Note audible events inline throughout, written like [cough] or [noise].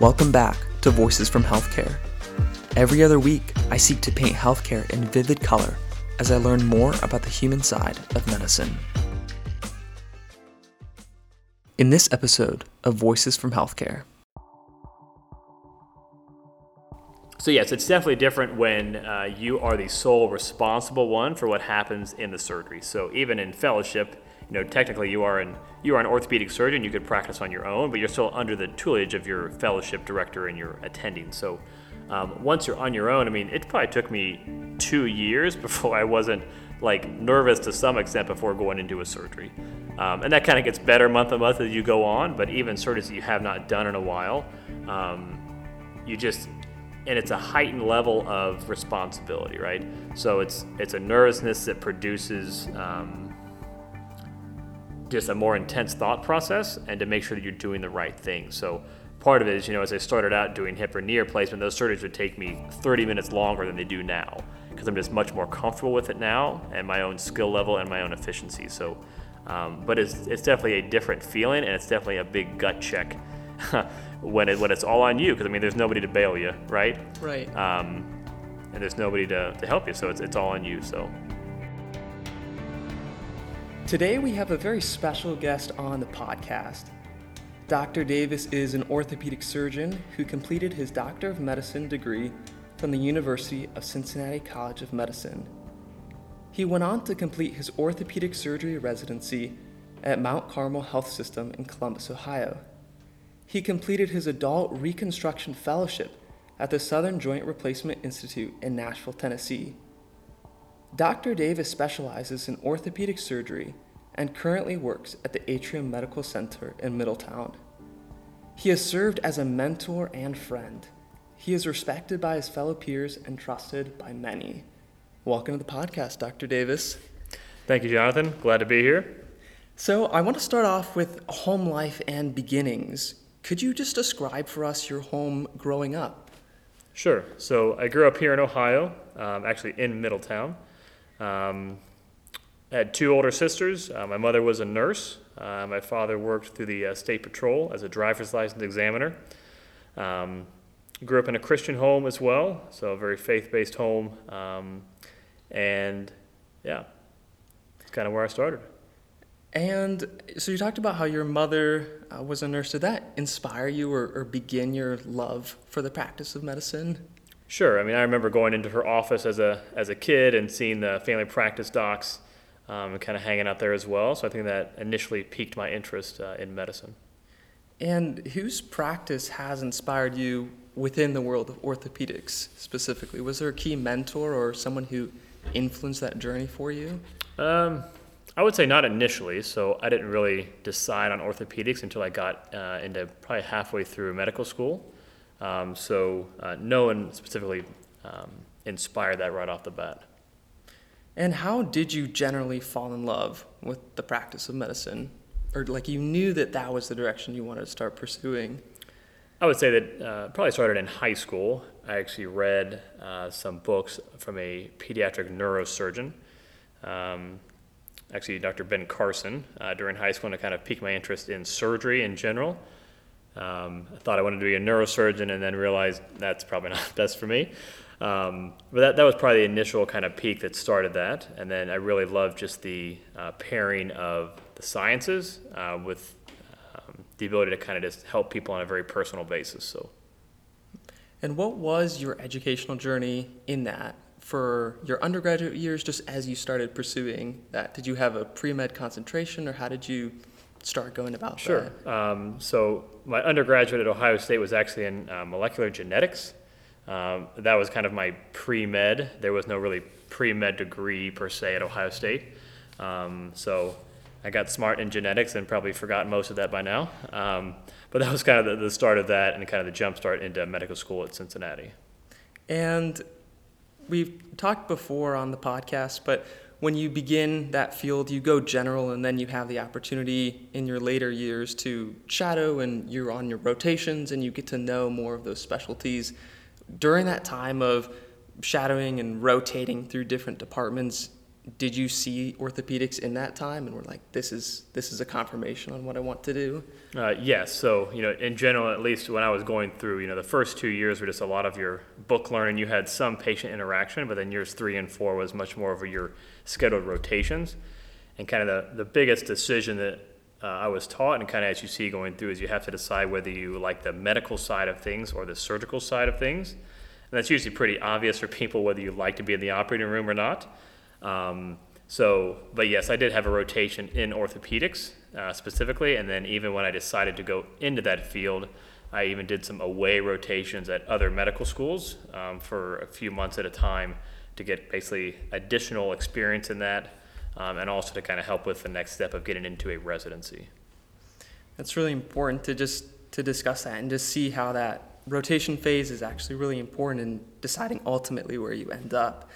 Welcome back to Voices from Healthcare. Every other week, I seek to paint healthcare in vivid color as I learn more about the human side of medicine. In this episode of Voices from Healthcare, So yes, it's definitely different when uh, you are the sole responsible one for what happens in the surgery. So even in fellowship, you know, technically you are an you are an orthopedic surgeon. You could practice on your own, but you're still under the tutelage of your fellowship director and your attending. So um, once you're on your own, I mean, it probably took me two years [laughs] before I wasn't like nervous to some extent before going into a surgery. Um, and that kind of gets better month to month as you go on. But even surgeries that you have not done in a while, um, you just and it's a heightened level of responsibility, right? So it's it's a nervousness that produces um, just a more intense thought process, and to make sure that you're doing the right thing. So part of it is, you know, as I started out doing hip or knee replacement, those surgeries would take me 30 minutes longer than they do now because I'm just much more comfortable with it now and my own skill level and my own efficiency. So, um, but it's it's definitely a different feeling, and it's definitely a big gut check. [laughs] when it when it's all on you because I mean there's nobody to bail you, right? Right. Um, and there's nobody to, to help you, so it's it's all on you. So. Today we have a very special guest on the podcast. Dr. Davis is an orthopedic surgeon who completed his Doctor of Medicine degree from the University of Cincinnati College of Medicine. He went on to complete his orthopedic surgery residency at Mount Carmel Health System in Columbus, Ohio. He completed his adult reconstruction fellowship at the Southern Joint Replacement Institute in Nashville, Tennessee. Dr. Davis specializes in orthopedic surgery and currently works at the Atrium Medical Center in Middletown. He has served as a mentor and friend. He is respected by his fellow peers and trusted by many. Welcome to the podcast, Dr. Davis. Thank you, Jonathan. Glad to be here. So, I want to start off with home life and beginnings. Could you just describe for us your home growing up? Sure. So I grew up here in Ohio, um, actually in Middletown. Um, I had two older sisters. Uh, my mother was a nurse. Uh, my father worked through the uh, state patrol as a driver's license examiner. Um, grew up in a Christian home as well, so a very faith-based home. Um, and yeah, it's kind of where I started. And so you talked about how your mother uh, was a nurse. Did that inspire you or, or begin your love for the practice of medicine? Sure. I mean, I remember going into her office as a as a kid and seeing the family practice docs um, and kind of hanging out there as well. So I think that initially piqued my interest uh, in medicine. And whose practice has inspired you within the world of orthopedics specifically? Was there a key mentor or someone who influenced that journey for you? Um, I would say not initially. So I didn't really decide on orthopedics until I got uh, into probably halfway through medical school. Um, so uh, no one specifically um, inspired that right off the bat. And how did you generally fall in love with the practice of medicine? Or like you knew that that was the direction you wanted to start pursuing? I would say that uh, probably started in high school. I actually read uh, some books from a pediatric neurosurgeon. Um, actually Dr. Ben Carson uh, during high school, and it kind of piqued my interest in surgery in general. Um, I thought I wanted to be a neurosurgeon, and then realized that's probably [laughs] not best for me. Um, but that, that was probably the initial kind of peak that started that. And then I really loved just the uh, pairing of the sciences uh, with um, the ability to kind of just help people on a very personal basis. So. And what was your educational journey in that? for your undergraduate years, just as you started pursuing that? Did you have a pre med concentration, or how did you start going about sure. that? Sure. Um, so, my undergraduate at Ohio State was actually in uh, molecular genetics. Um, that was kind of my pre med. There was no really pre med degree per se at Ohio State. Um, so, I got smart in genetics and probably forgot most of that by now. Um, but that was kind of the, the start of that and kind of the jump start into medical school at Cincinnati. And we've talked before on the podcast, but when you begin that field, you go general, and then you have the opportunity in your later years to shadow, and you're on your rotations, and you get to know more of those specialties. During that time of shadowing and rotating through different departments, did you see orthopedics in that time and were like, this is this is a confirmation on what I want to do? Uh, yes. So, you know, in general, at least when I was going through, you know, the first two years were just a lot of your book learning. You had some patient interaction, but then years three and four was much more of your scheduled rotations. And kind of the, the biggest decision that uh, I was taught, and kind of as you see going through, is you have to decide whether you like the medical side of things or the surgical side of things. And that's usually pretty obvious for people whether you like to be in the operating room or not. Um, so, but yes, I did have a rotation in orthopedics uh, specifically, and then even when I decided to go into that field, I even did some away rotations at other medical schools um, for a few months at a time to get basically additional experience in that, um, and also to kind of help with the next step of getting into a residency. That's really important to just to discuss that and just see how that rotation phase is actually really important in deciding ultimately where you end up.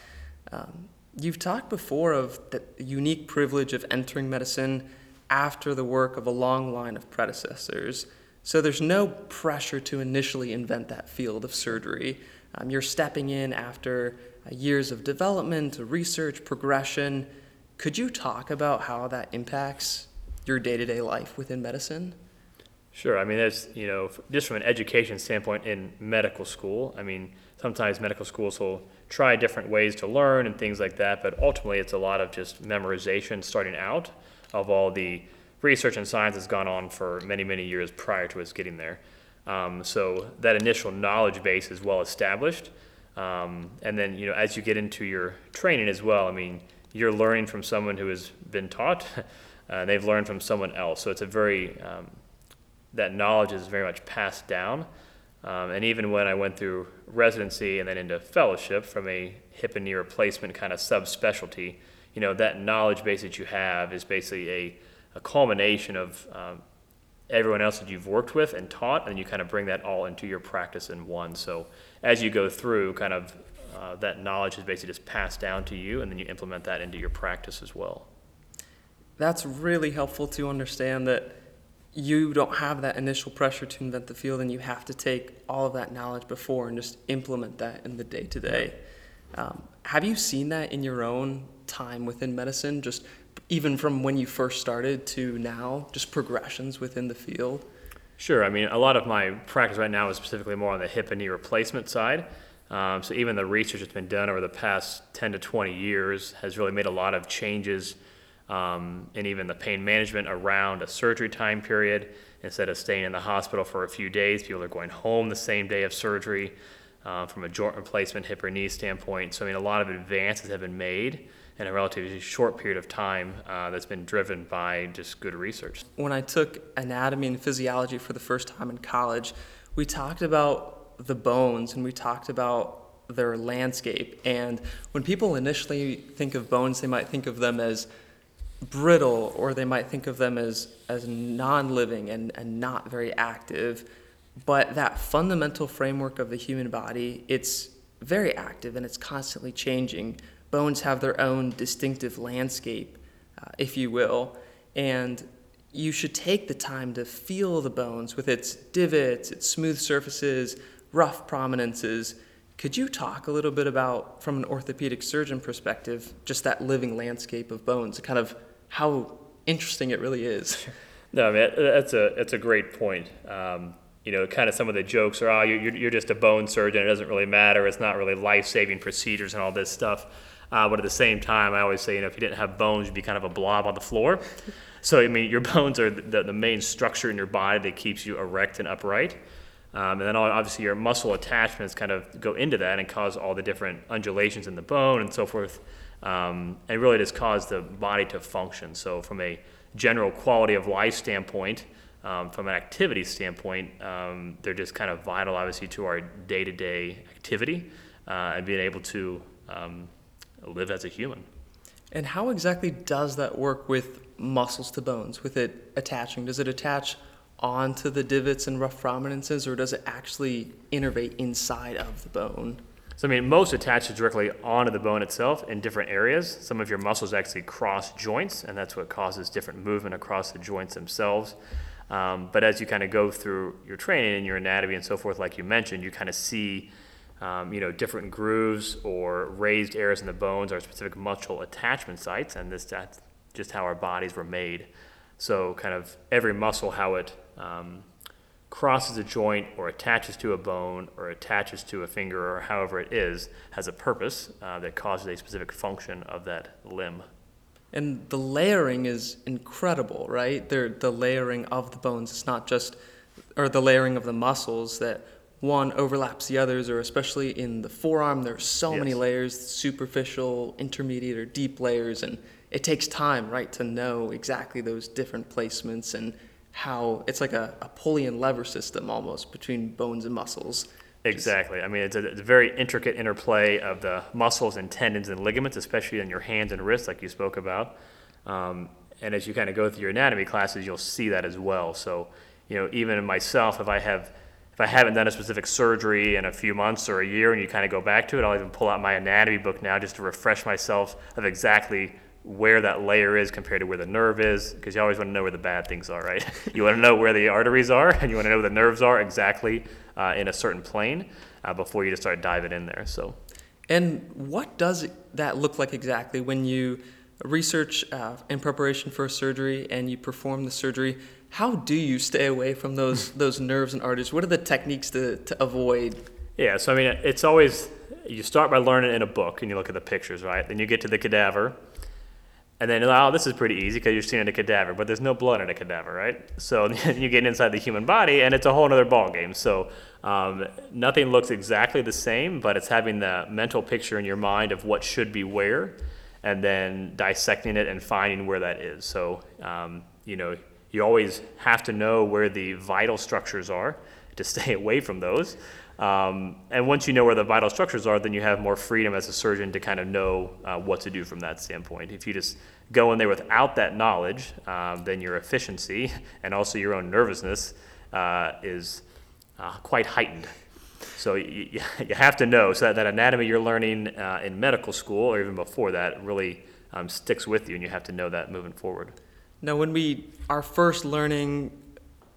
Um, You've talked before of the unique privilege of entering medicine after the work of a long line of predecessors. So there's no pressure to initially invent that field of surgery. Um, you're stepping in after uh, years of development, research, progression. Could you talk about how that impacts your day to day life within medicine? Sure. I mean, as you know, just from an education standpoint in medical school, I mean, sometimes medical schools will try different ways to learn and things like that, but ultimately it's a lot of just memorization starting out of all the research and science that's gone on for many, many years prior to us getting there. Um, so that initial knowledge base is well established. Um, and then, you know, as you get into your training as well, I mean, you're learning from someone who has been taught, [laughs] uh, they've learned from someone else. So it's a very, um, that knowledge is very much passed down. Um, and even when I went through residency and then into fellowship from a hip and knee replacement kind of subspecialty, you know, that knowledge base that you have is basically a, a culmination of um, everyone else that you've worked with and taught, and you kind of bring that all into your practice in one. So as you go through, kind of uh, that knowledge is basically just passed down to you, and then you implement that into your practice as well. That's really helpful to understand that you don't have that initial pressure to invent the field and you have to take all of that knowledge before and just implement that in the day to day. Have you seen that in your own time within medicine, just even from when you first started to now, just progressions within the field? Sure. I mean, a lot of my practice right now is specifically more on the hip and knee replacement side. Um, so even the research that's been done over the past 10 to 20 years has really made a lot of changes um, and even the pain management around a surgery time period. Instead of staying in the hospital for a few days, people are going home the same day of surgery uh, from a joint replacement, hip or knee standpoint. So, I mean, a lot of advances have been made in a relatively short period of time uh, that's been driven by just good research. When I took anatomy and physiology for the first time in college, we talked about the bones and we talked about their landscape. And when people initially think of bones, they might think of them as brittle or they might think of them as, as non-living and, and not very active. But that fundamental framework of the human body it's very active and it's constantly changing. Bones have their own distinctive landscape uh, if you will. And you should take the time to feel the bones with its divots its smooth surfaces rough prominences. Could you talk a little bit about, from an orthopedic surgeon perspective, just that living landscape of bones, kind of how interesting it really is? [laughs] No, I mean, that's a, that's a great point. Um, you know, kind of some of the jokes are, oh, you're, you're just a bone surgeon. It doesn't really matter. It's not really life saving procedures and all this stuff. Uh, but at the same time, I always say, you know, if you didn't have bones, you'd be kind of a blob on the floor. [laughs] So, I mean, your bones are the, the main structure in your body that keeps you erect and upright. Um, and then obviously your muscle attachments kind of go into that and cause all the different undulations in the bone and so forth. Um, and really just cause the body to function. So from a general quality of life standpoint, um, from an activity standpoint, um, they're just kind of vital, obviously, to our day-to-day activity uh, and being able to um, live as a human. And how exactly does that work with muscles to bones, with it attaching? Does it attach onto the divots and rough prominences, or does it actually innervate inside of the bone? So, I mean, most attaches directly onto the bone itself in different areas. Some of your muscles actually cross joints, and that's what causes different movement across the joints themselves. Um, but as you kind of go through your training and your anatomy and so forth, like you mentioned, you kind of see um, you know, different grooves or raised areas in the bones are specific muscle attachment sites, and this that's just how our bodies were made. So, kind of every muscle, how it um, crosses a joint or attaches to a bone or attaches to a finger or however it is, has a purpose uh, that causes a specific function of that limb. And the layering is incredible, right? They're, the layering of the bones. It's not just, or the layering of the muscles that one overlaps the others, or especially in the forearm, there's so many layers superficial, intermediate, or deep layers. And it takes time, right, to know exactly those different placements and how it's like a, a pulley and lever system almost between bones and muscles. Exactly. I mean, it's a, it's a very intricate interplay of the muscles and tendons and ligaments, especially in your hands and wrists, like you spoke about. Um, and as you kind of go through your anatomy classes, you'll see that as well. So, you know, even in myself, if I have, if I haven't done a specific surgery in a few months or a year, and you kind of go back to it, I'll even pull out my anatomy book now just to refresh myself of exactly where that layer is compared to where the nerve is, because you always want to know where the bad things are, right? [laughs] you want to know where the arteries are, and you want to know where the nerves are exactly uh, in a certain plane uh, before you just start diving in there. So, And what does that look like exactly when you research uh, in preparation for a surgery and you perform the surgery? How do you stay away from those [laughs] those nerves and arteries? What are the techniques to, to avoid? yeah, so I mean, it's always, you start by learning in a book and you look at the pictures, right? Then you get to the cadaver, and then, oh, this is pretty easy because you're seeing a cadaver, but there's no blood in a cadaver, right? So [laughs] you get inside the human body, and it's a whole other ballgame. So um, nothing looks exactly the same, but it's having the mental picture in your mind of what should be where, and then dissecting it and finding where that is. So, um, you know, you always have to know where the vital structures are to stay [laughs] away from those. Um, and once you know where the vital structures are, then you have more freedom as a surgeon to kind of know uh, what to do from that standpoint. If you just go in there without that knowledge, um, then your efficiency [laughs] and also your own nervousness uh, is uh, quite heightened. So you, [laughs] you have to know so that, that anatomy you're learning uh, in medical school or even before that really um, sticks with you, and you have to know that moving forward. Now, when we are first learning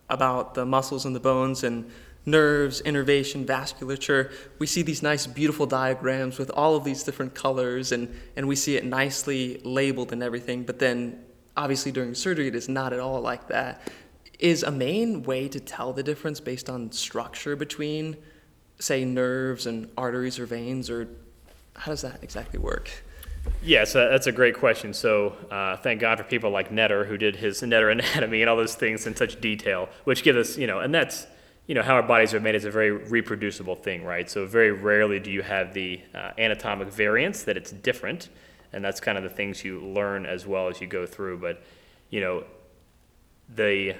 about the muscles and the bones and nerves, innervation, vasculature, we see these nice, beautiful diagrams with all of these different colors, and, and we see it nicely labeled and everything. But then, obviously, during surgery, it is not at all like that. Is a main way to tell the difference based on structure between, say, nerves and arteries or veins, or how does that exactly work? Yes, uh, that's a great question. So, uh, thank God for people like Netter who did his Netter [laughs] anatomy and all those things in such detail, which give us, you know, and that's, you know, how our bodies are made is a very reproducible thing, right? So, very rarely do you have the uh, anatomic variance that it's different, and that's kind of the things you learn as well as you go through. But, you know, the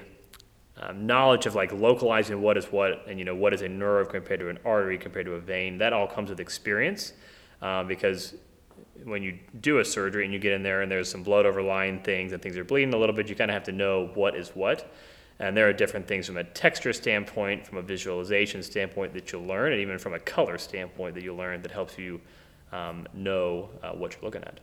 um, knowledge of like localizing what is what and you know what is a nerve compared to an artery compared to a vein that all comes with experience um, because when you do a surgery and you get in there and there's some blood overlying things and things are bleeding a little bit you kind of have to know what is what and there are different things from a texture standpoint from a visualization standpoint that you'll learn and even from a color standpoint that you'll learn that helps you um, know uh, what you're looking at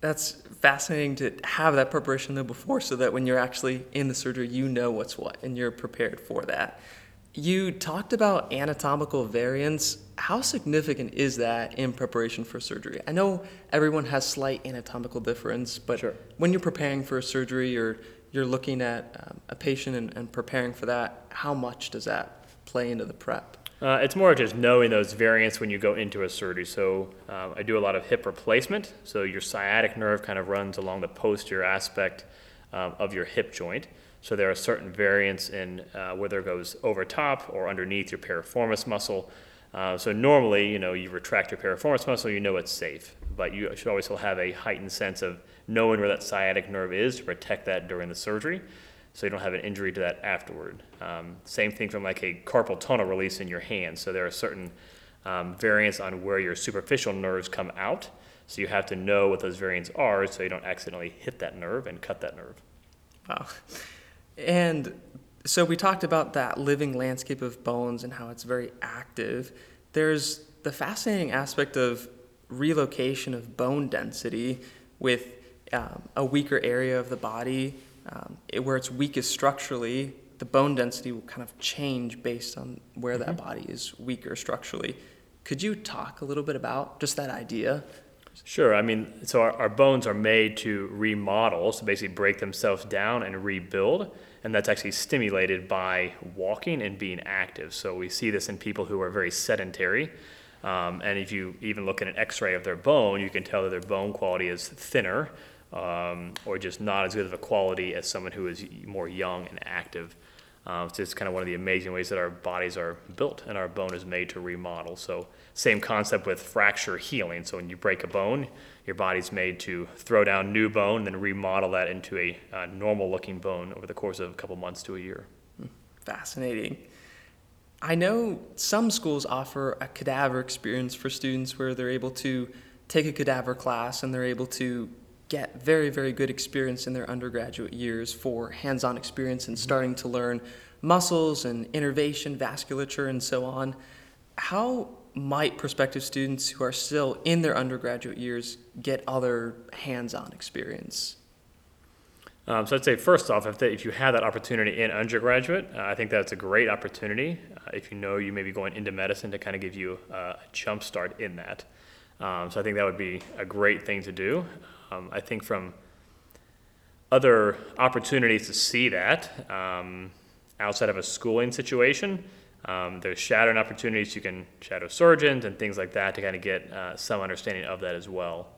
That's fascinating to have that preparation though before so that when you're actually in the surgery, you know what's what and you're prepared for that. You talked about anatomical variance. How significant is that in preparation for surgery? I know everyone has slight anatomical difference, but Sure. when you're preparing for a surgery or you're looking at um, a patient and, and preparing for that, how much does that play into the prep? Uh, it's more just knowing those variants when you go into a surgery. So um, I do a lot of hip replacement. So your sciatic nerve kind of runs along the posterior aspect um, of your hip joint. So there are certain variants in uh, whether it goes over top or underneath your piriformis muscle. Uh, so normally, you know, you retract your piriformis muscle, you know it's safe, but you should always have a heightened sense of knowing where that sciatic nerve is to protect that during the surgery so you don't have an injury to that afterward. Um, same thing from like a carpal tunnel release in your hand. So there are certain um, variants on where your superficial nerves come out. So you have to know what those variants are so you don't accidentally hit that nerve and cut that nerve. Wow. And so we talked about that living landscape of bones and how it's very active. There's the fascinating aspect of relocation of bone density with um, a weaker area of the body um, it- where it's weakest structurally. The bone density will kind of change based on where that body is weaker structurally. Could you talk a little bit about just that idea? Sure. I mean, so our, our bones are made to remodel, so basically break themselves down and rebuild. And that's actually stimulated by walking and being active. So we see this in people who are very sedentary. Um, and if you even look at an x ray of their bone, you can tell that their bone quality is thinner um, or just not as good of a quality as someone who is more young and active. Uh, so it's kind of one of the amazing ways that our bodies are built and our bone is made to remodel. So same concept with fracture healing. So when you break a bone, your body's made to throw down new bone, then remodel that into a uh, normal looking bone over the course of a couple months to a year. Fascinating. I know some schools offer a cadaver experience for students where they're able to take a cadaver class and they're able to get very, very good experience in their undergraduate years for hands on experience and starting to learn muscles and innervation, vasculature, and so on. How might prospective students who are still in their undergraduate years get other hands on experience? Um, so I'd say first off, if, they, if you have that opportunity in undergraduate, uh, I think that's a great opportunity. Uh, if you know you may be going into medicine to kind of give you uh, a jump start in that. Um, so I think that would be a great thing to do. Um, I think from other opportunities to see that um, outside of a schooling situation, um, there's shadowing opportunities. You can shadow surgeons and things like that to kind of get uh, some understanding of that as well.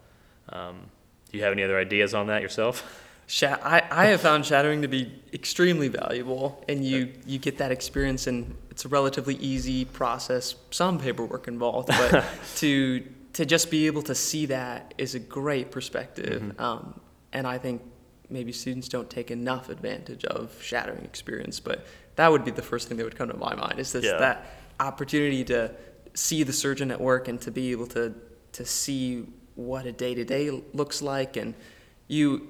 Um, do you have any other ideas on that yourself? I, I have found shadowing to be extremely valuable, and you, you get that experience, and it's a relatively easy process. Some paperwork involved, but [laughs] to to just be able to see that is a great perspective. Mm-hmm. Um, and I think maybe students don't take enough advantage of shadowing experience, but that would be the first thing that would come to my mind is this, yeah. that opportunity to see the surgeon at work and to be able to, to see what a day to day looks like. And you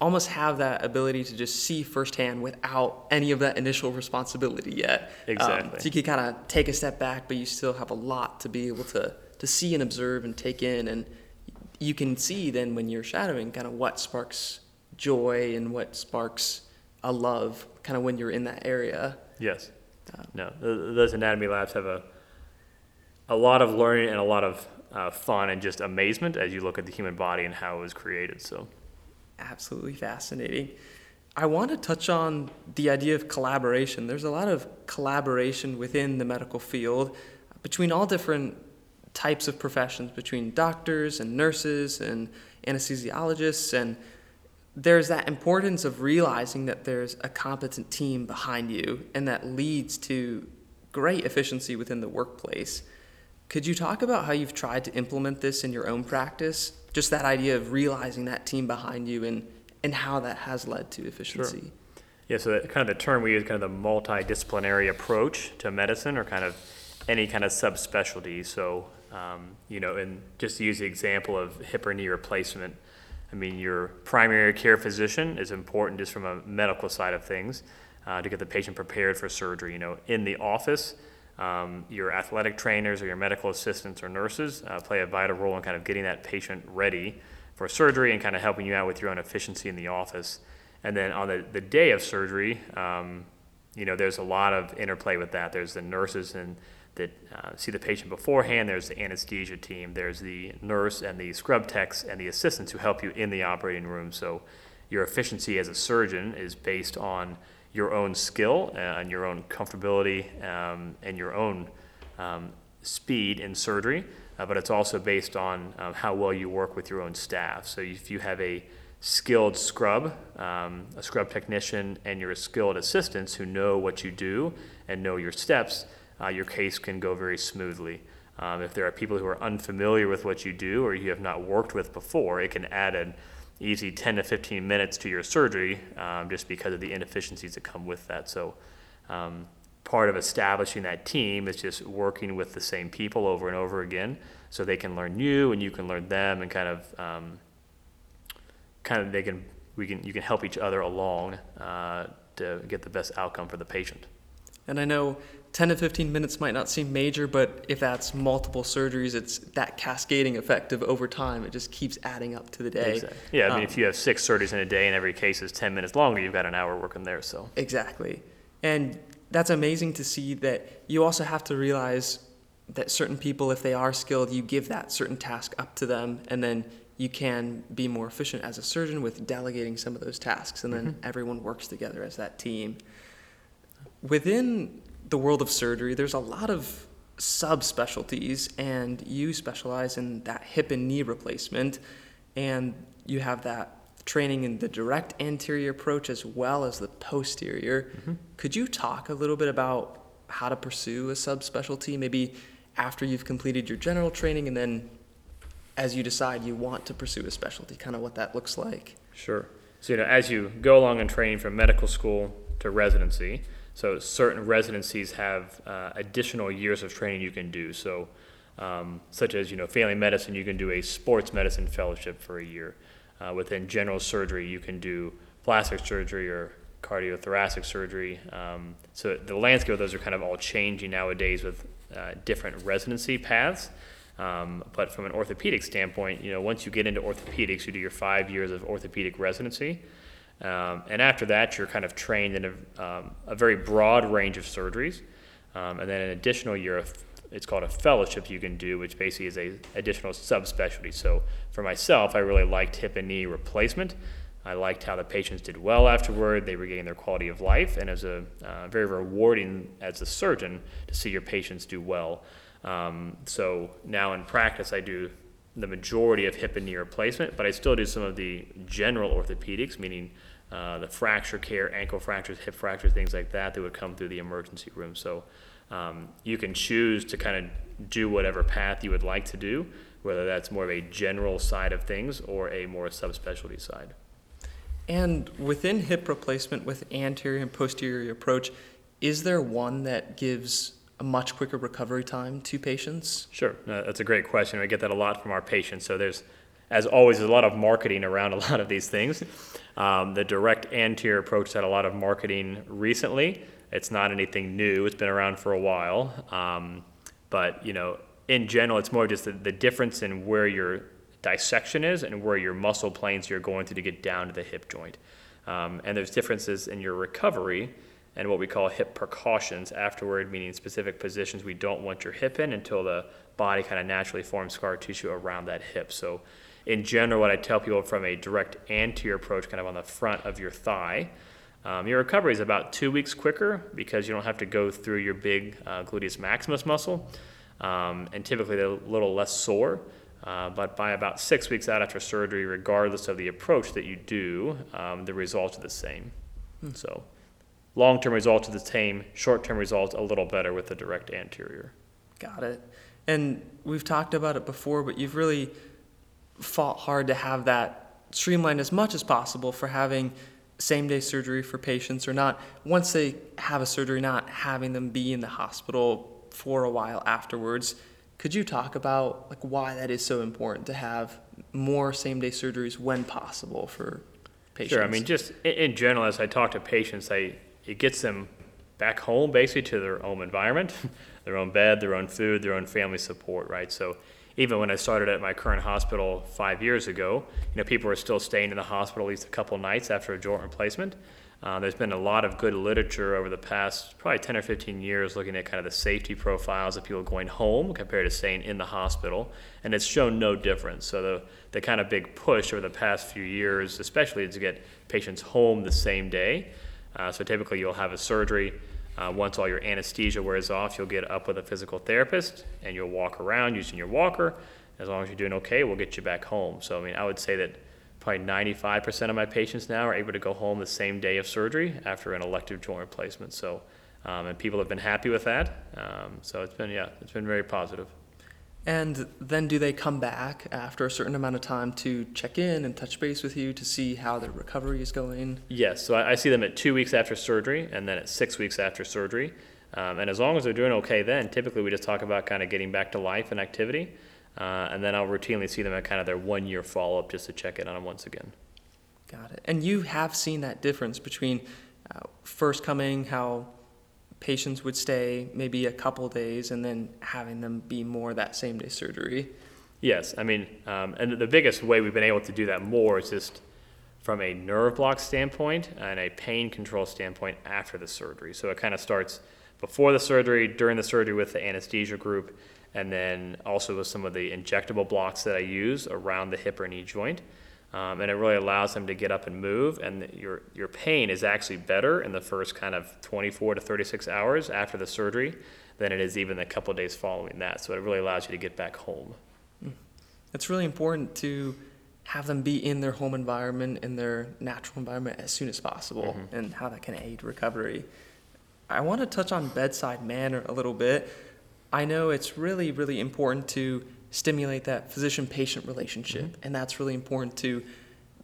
almost have that ability to just see firsthand without any of that initial responsibility yet. Exactly. Um, so you can kind of take a step back, but you still have a lot to be able to to see and observe and take in and you can see then when you're shadowing kind of what sparks joy and what sparks a love kind of when you're in that area. Yes. Um, no those anatomy labs have a a lot of learning and a lot of uh, fun and just amazement as you look at the human body and how it was created so. Absolutely fascinating. I want to touch on the idea of collaboration. There's a lot of collaboration within the medical field between all different types of professions between doctors and nurses and anesthesiologists and there's that importance of realizing that there's a competent team behind you and that leads to great efficiency within the workplace. Could you talk about how you've tried to implement this in your own practice? Just that idea of realizing that team behind you and, and how that has led to efficiency. Sure. Yeah, so that, kind of the term we use, kind of the multidisciplinary approach to medicine or kind of any kind of subspecialty. So um, you know, and just to use the example of hip or knee replacement, I mean, your primary care physician is important just from a medical side of things uh, to get the patient prepared for surgery. You know, in the office, um, your athletic trainers or your medical assistants or nurses uh, play a vital role in kind of getting that patient ready for surgery and kind of helping you out with your own efficiency in the office. And then on the, the day of surgery, um, you know, there's a lot of interplay with that. There's the nurses and that uh, see the patient beforehand. There's the anesthesia team. There's the nurse and the scrub techs and the assistants who help you in the operating room. So your efficiency as a surgeon is based on your own skill and your own comfortability um, and your own um, speed in surgery, uh, but it's also based on um, how well you work with your own staff. So if you have a skilled scrub, um, a scrub technician, and your skilled assistants who know what you do and know your steps, uh, your case can go very smoothly. Um, if there are people who are unfamiliar with what you do or you have not worked with before, it can add an easy 10 to 15 minutes to your surgery um, just because of the inefficiencies that come with that. So, um, part of establishing that team is just working with the same people over and over again so they can learn you and you can learn them and kind of um, kind of they can we can you can help each other along uh, to get the best outcome for the patient. And I know 10 to 15 minutes might not seem major, but if that's multiple surgeries, it's that cascading effect of over time. It just keeps adding up to the day. Exactly. Yeah, I mean, um, if you have six surgeries in a day and every case is 10 minutes longer, you've got an hour working there. So exactly, and that's amazing to see that you also have to realize that certain people, if they are skilled, you give that certain task up to them, and then you can be more efficient as a surgeon with delegating some of those tasks, and then everyone works together as that team. Within the world of surgery, there's a lot of subspecialties, and you specialize in that hip and knee replacement, and you have that training in the direct anterior approach as well as the posterior. Mm-hmm. Could you talk a little bit about how to pursue a subspecialty, maybe after you've completed your general training, and then as you decide you want to pursue a specialty, kind of what that looks like? Sure. So, you know, as you go along in training from medical school to residency, so certain residencies have uh, additional years of training you can do. So, um, such as, you know, family medicine, you can do a sports medicine fellowship for a year. Uh, within general surgery, you can do plastic surgery or cardiothoracic surgery. Um, so the landscape of those are kind of all changing nowadays with uh, different residency paths. Um, but from an orthopedic standpoint, you know, once you get into orthopedics, you do your five years of orthopedic residency. Um, and after that, you're kind of trained in a, um, a very broad range of surgeries. Um, and then an additional year of, it's called a fellowship you can do, which basically is a additional subspecialty. So for myself, I really liked hip and knee replacement. I liked how the patients did well afterward. They were regained their quality of life, and it was a uh, very rewarding as a surgeon to see your patients do well. Um, so now in practice, I do the majority of hip and knee replacement, but I still do some of the general orthopedics, meaning uh, the fracture care, ankle fractures, hip fractures, things like that, that would come through the emergency room. So um, you can choose to kind of do whatever path you would like to do, whether that's more of a general side of things or a more subspecialty side. And within hip replacement with anterior and posterior approach, is there one that gives a much quicker recovery time to patients? Sure, uh, that's a great question. I get that a lot from our patients. So there's, as always, there's a lot of marketing around a [laughs] lot of these things. Um, the direct anterior approach had a lot of marketing recently. It's not anything new. It's been around for a while. Um, but you know, in general, it's more just the, the difference in where your dissection is and where your muscle planes you're going through to get down to the hip joint. Um, and there's differences in your recovery and what we call hip precautions afterward, meaning specific positions we don't want your hip in until the body kind of naturally forms scar tissue around that hip. So, in general, what I tell people from a direct anterior approach, kind of on the front of your thigh, um, your recovery is about two weeks quicker because you don't have to go through your big uh, gluteus maximus muscle, um, and typically they're a little less sore. Uh, but by about six weeks out after surgery, regardless of the approach that you do, um, the results are the same. Hmm. So, long term results are the same, short term results a little better with the direct anterior. Got it. And we've talked about it before, but you've really fought hard to have that streamlined as much as possible for having same day surgery for patients or not. Once they have a surgery not having them be in the hospital for a while afterwards. Could you talk about like why that is so important to have more same day surgeries when possible for patients? Sure i mean just in general as i talk to patients I, it gets them back home basically to their own environment [laughs] their own bed their own food their own family support right? So even when I started at my current hospital five years ago, you know, people were still staying in the hospital at least a couple nights after a joint replacement. Uh, there's been a lot of good literature over the past probably 10 or 15 years looking at kind of the safety profiles of people going home compared to staying in the hospital, and it's shown no difference. So the, the kind of big push over the past few years, especially, to get patients home the same day. Uh, so typically you'll have a surgery, uh, once all your anesthesia wears off, you'll get up with a physical therapist and you'll walk around using your walker. As long as you're doing okay, we'll get you back home. So, I mean, I would say that probably 95% of my patients now are able to go home the same day of surgery after an elective joint replacement. So, um, and people have been happy with that. Um, so it's been, yeah, it's been very positive. And then do they come back after a certain amount of time to check in and touch base with you to see how their recovery is going? Yes. So I, I see them at two weeks after surgery and then at six weeks after surgery. Um, and as long as they're doing okay, then typically we just talk about kind of getting back to life and activity. Uh, and then I'll routinely see them at kind of their one year follow up just to check in on them once again. Got it. And you have seen that difference between uh, first coming, how patients would stay maybe a couple days and then having them be more that same day surgery. Yes, I mean, um, and the biggest way we've been able to do that more is just from a nerve block standpoint and a pain control standpoint after the surgery. So it kind of starts before the surgery, during the surgery with the anesthesia group, and then also with some of the injectable blocks that I use around the hip or knee joint. Um, and it really allows them to get up and move, and your, your pain is actually better in the first kind of 24 to 36 hours after the surgery than it is even the couple of days following that. So it really allows you to get back home. It's really important to have them be in their home environment, in their natural environment as soon as possible, Mhm. and how that can aid recovery. I want to touch on bedside manner a little bit. I know it's really, really important to stimulate that physician patient relationship, and that's really important to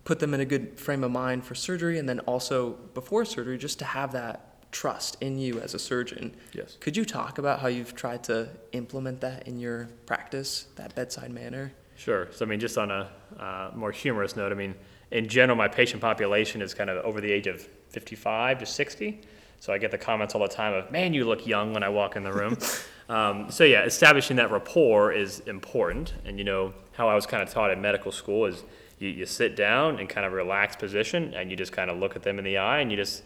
put them in a good frame of mind for surgery, and then also before surgery, just to have that trust in you as a surgeon. Yes. Could you talk about how you've tried to implement that in your practice, that bedside manner? Sure. So, I mean, just on a uh, more humorous note, I mean, in general, my patient population is kind of over the age of 55 to 60. So I get the comments all the time of, man, you look young when I walk in the room. [laughs] um, so, yeah, establishing that rapport is important. And, you know, how I was kind of taught in medical school is you, you sit down in kind of relaxed position and you just kind of look at them in the eye and you just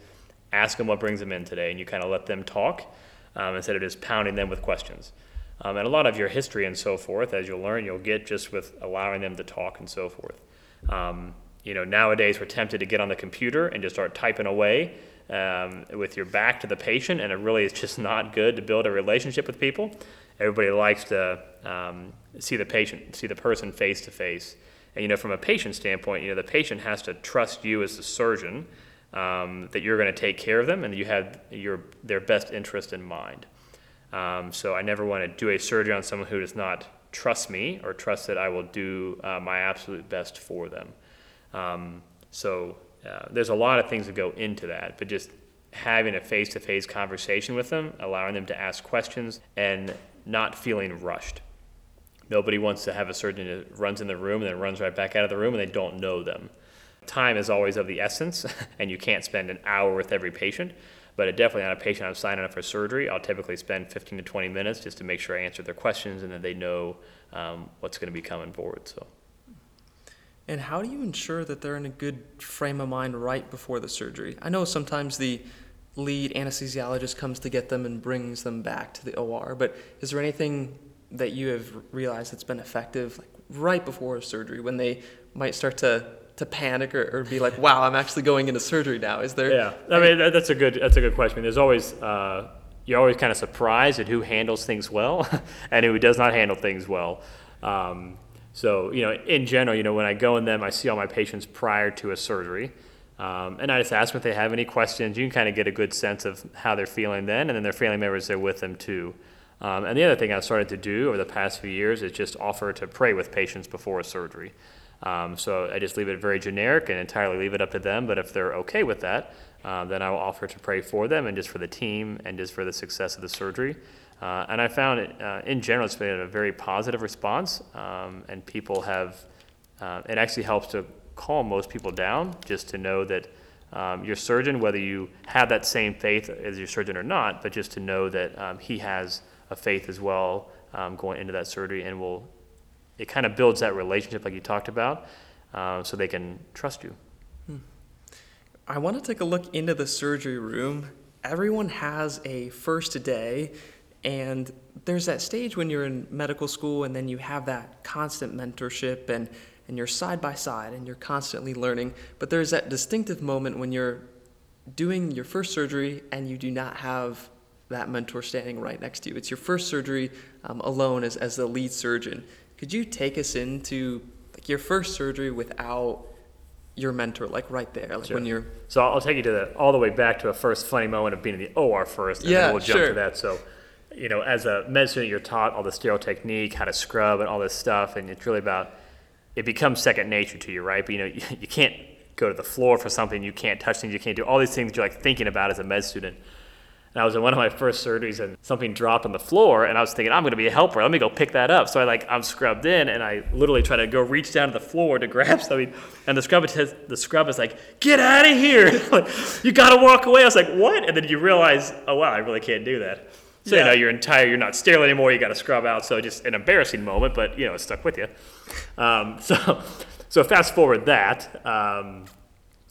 ask them what brings them in today and you kind of let them talk um, instead of just pounding them with questions. Um, and a lot of your history and so forth, as you'll learn, you'll get just with allowing them to talk and so forth. Um, you know, nowadays we're tempted to get on the computer and just start typing away um, with your back to the patient, and it really is just not good to build a relationship with people. Everybody likes to um, see the patient, see the person face to face. And you know, from a patient standpoint, you know, the patient has to trust you as the surgeon um, that you're going to take care of them and you have your their best interest in mind. Um, so I never want to do a surgery on someone who does not trust me or trust that I will do uh, my absolute best for them. Um, so uh, there's a lot of things that go into that, but just having a face-to-face conversation with them, allowing them to ask questions, and not feeling rushed. Nobody wants to have a surgeon that runs in the room and then runs right back out of the room and they don't know them. Time is always of the essence, [laughs] and you can't spend an hour with every patient. But it definitely on a patient I'm signing up for surgery, I'll typically spend 15 to 20 minutes just to make sure I answer their questions and that they know um, what's going to be coming forward. So. And how do you ensure that they're in a good frame of mind right before the surgery? I know sometimes the lead anesthesiologist comes to get them and brings them back to the OR, but is there anything that you have realized that's been effective like right before surgery when they might start to to panic or, or be like, "Wow, I'm actually going into surgery now"? Is there? Yeah, I mean that's a good that's a good question. There's always uh, you're always kind of surprised at who handles things well [laughs] and who does not handle things well. Um, so you know, in general, you know, when I go in them, I see all my patients prior to a surgery, um, and I just ask them if they have any questions. You can kind of get a good sense of how they're feeling then, and then their family members are with them too. Um, and the other thing I've started to do over the past few years is just offer to pray with patients before a surgery. Um, so I just leave it very generic and entirely leave it up to them. But if they're okay with that, uh, then I will offer to pray for them and just for the team and just for the success of the surgery. Uh, and I found it, uh, in general, it's been a very positive response. Um, and people have, uh, it actually helps to calm most people down just to know that um, your surgeon, whether you have that same faith as your surgeon or not, but just to know that um, he has a faith as well um, going into that surgery and will it kind of builds that relationship like you talked about uh, so they can trust you I want to take a look into the surgery room. Everyone has a first day, and there's that stage when you're in medical school, and then you have that constant mentorship, and, and you're side by side, and you're constantly learning. But there's that distinctive moment when you're doing your first surgery, and you do not have that mentor standing right next to you. It's your first surgery um, alone as, as the lead surgeon. Could you take us into like your first surgery without your mentor, like right there, like Sure. when you're so i'll take you to the all the way back to a first funny moment of being in the or first and Yeah, then we'll jump sure. to that so you know as a med student you're taught all the sterile technique how to scrub and all this stuff and it's really about it becomes second nature to you right but you know you, [laughs] you can't go to the floor for something you can't touch things you can't do all these things you're like thinking about as a med student And I was in one of my first surgeries and something dropped on the floor and I was thinking, I'm gonna be a helper. Let me go pick that up. So I like I'm scrubbed in and I literally try to go reach down to the floor to [laughs] grab something. And the scrub is the scrub is like, get out of here. [laughs] like, you gotta walk away. I was like, what? And then you realize, oh wow, I really can't do that. So you know you're entire you're not sterile anymore, you gotta scrub out. So just an embarrassing moment, but you know, it stuck with you. Um, [laughs] so so fast forward that. Um,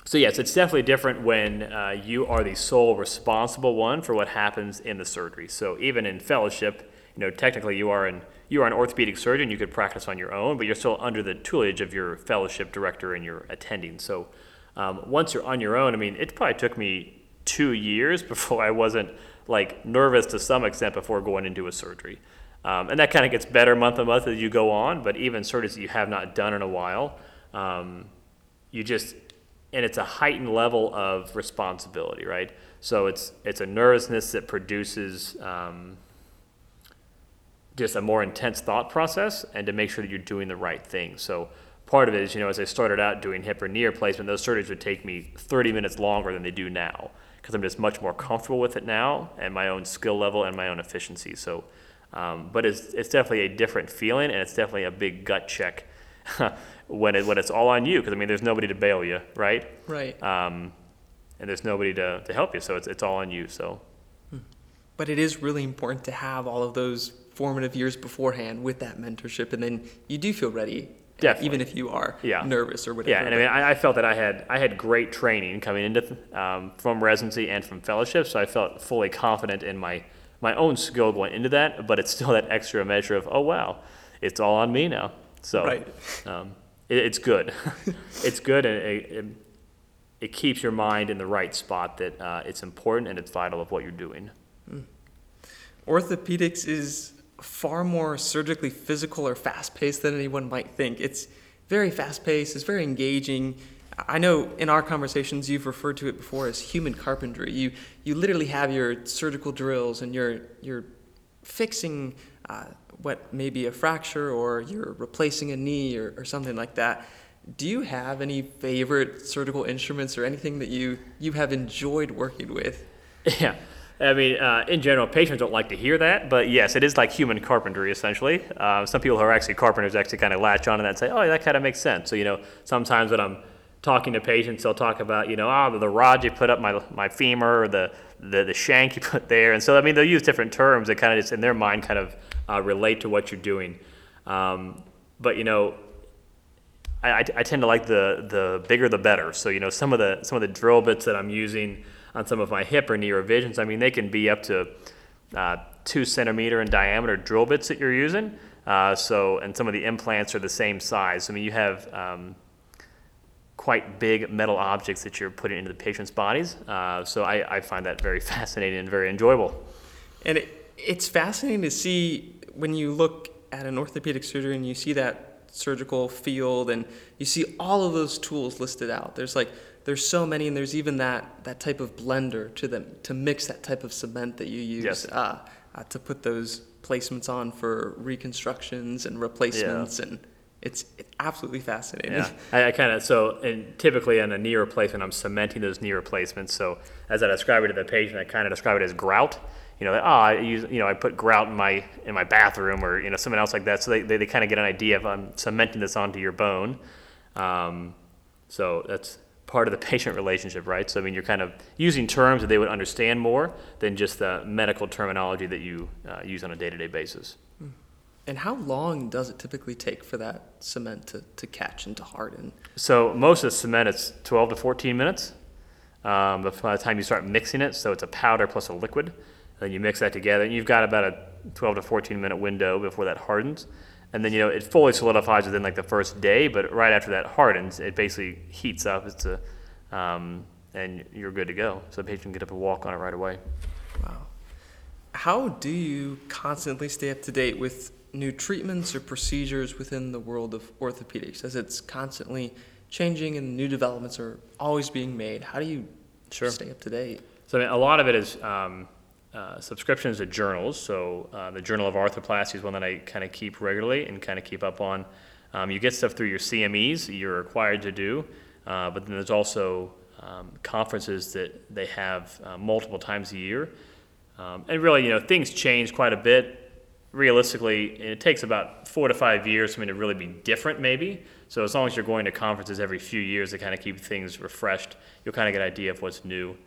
So yes, it's definitely different when uh, you are the sole responsible one for what happens in the surgery. So even in fellowship, you know, technically you are an you are an orthopedic surgeon. You could practice on your own, but you're still under the tutelage of your fellowship director and your attending. So um, once you're on your own, I mean, it probably took me two years [laughs] before I wasn't like nervous to some extent before going into a surgery. Um, and that kind of gets better month to month as you go on. But even surgeries that you have not done in a while, um, you just and it's a heightened level of responsibility, right? So it's it's a nervousness that produces um, just a more intense thought process, and to make sure that you're doing the right thing. So part of it is, you know, as I started out doing hip or knee replacement, those surgeries would take me 30 minutes longer than they do now because I'm just much more comfortable with it now and my own skill level and my own efficiency. So, um, but it's, it's definitely a different feeling and it's definitely a big gut check [laughs] when, it, when it's all on you because I mean, there's nobody to bail you, right? Right. Um, and there's nobody to, to help you, so it's, it's all on you. So, But it is really important to have all of those formative years beforehand with that mentorship, and then you do feel ready, Definitely. even if you are Yeah. nervous or whatever. Yeah, and I mean, I, I felt that I had I had great training coming into um, from residency and from fellowship, so I felt fully confident in my my own skill going into that. But it's still that extra measure of oh wow, it's all on me now. So Right. um, it, it's good. [laughs] it's good, and it, it, it keeps your mind in the right spot. That uh, it's important and it's vital of what you're doing. orthopedics is far more surgically physical or fast paced than anyone might think. It's very fast paced, it's very engaging. I know in our conversations you've referred to it before as human carpentry. You you literally have your surgical drills and you're you're fixing uh, what may be a fracture or you're replacing a knee or, or something like that. Do you have any favorite surgical instruments or anything that you you have enjoyed working with? [laughs] Yeah. I mean, uh, in general, patients don't like to hear that, but yes, it is like human carpentry, essentially. Uh, some people who are actually carpenters actually kind of latch on to that and say, oh, that kind of makes sense. So, you know, sometimes when I'm talking to patients, they'll talk about, you know, oh, the rod you put up my, my femur or the, the, the shank you [laughs] put there. And so, I mean, they'll use different terms that kind of just in their mind kind of uh, relate to what you're doing. Um, but, you know, I, I, I tend to like the, the bigger the better. So you know some of the some of the drill bits that I'm using on some of my hip or knee revisions, I mean they can be up to uh, two centimeter in diameter drill bits that you're using. Uh, so and some of the implants are the same size. I mean you have um, quite big metal objects that you're putting into the patient's bodies. Uh, so I, I find that very [laughs] fascinating and very enjoyable. And it, it's fascinating to see when you look at an orthopedic surgery and you see that surgical field and you see all of those tools listed out. There's like there's so many and there's even that that type of blender to them to mix that type of cement that you use Yes. uh, uh, to put those placements on for reconstructions and replacements and it's, it's absolutely fascinating. Yeah, I, I kind of so and typically on a knee replacement, I'm cementing those knee replacements. So as I describe it to the patient, I kind of describe it as grout. You know, that, oh, I use you know I put grout in my in my bathroom or you know something else like that. So they, they, they kind of get an idea of I'm cementing this onto your bone. Um, so that's part of the [laughs] patient relationship, right? So I mean, you're kind of using terms that they would understand more than just the medical terminology that you uh, use on a day-to-day basis. And how long does it typically take for that cement to, to catch and to harden? So most of the cement is 12 to 14 minutes. Um, but by the time you start mixing it, so it's a powder plus a liquid, then you mix that together, and you've got about a 12 to 14 minute window before that hardens. And then you know it fully solidifies within like the first day, but right after that hardens, it basically heats up. It's a, um, and you're good to go. So the patient can get up and walk on it right away. Wow. How do you constantly stay up to date with new treatments or procedures within the world of orthopedics as it's constantly changing and new developments are always being made? How do you Sure. stay up to date? So I mean, a lot of it is um, uh, subscriptions to journals. So uh, the Journal of Arthroplasty is one that I kind of keep regularly and kind of keep up on. Um, you get stuff through your CMEs you're required to do, uh, but then there's also um, conferences that they have uh, multiple times a year. Um, and really, you know, things change quite a bit. Realistically, it takes about four to five years for me to really be different, maybe. So as long as you're going to conferences every few years to kind of keep things refreshed, you'll kind of get an idea of what's new.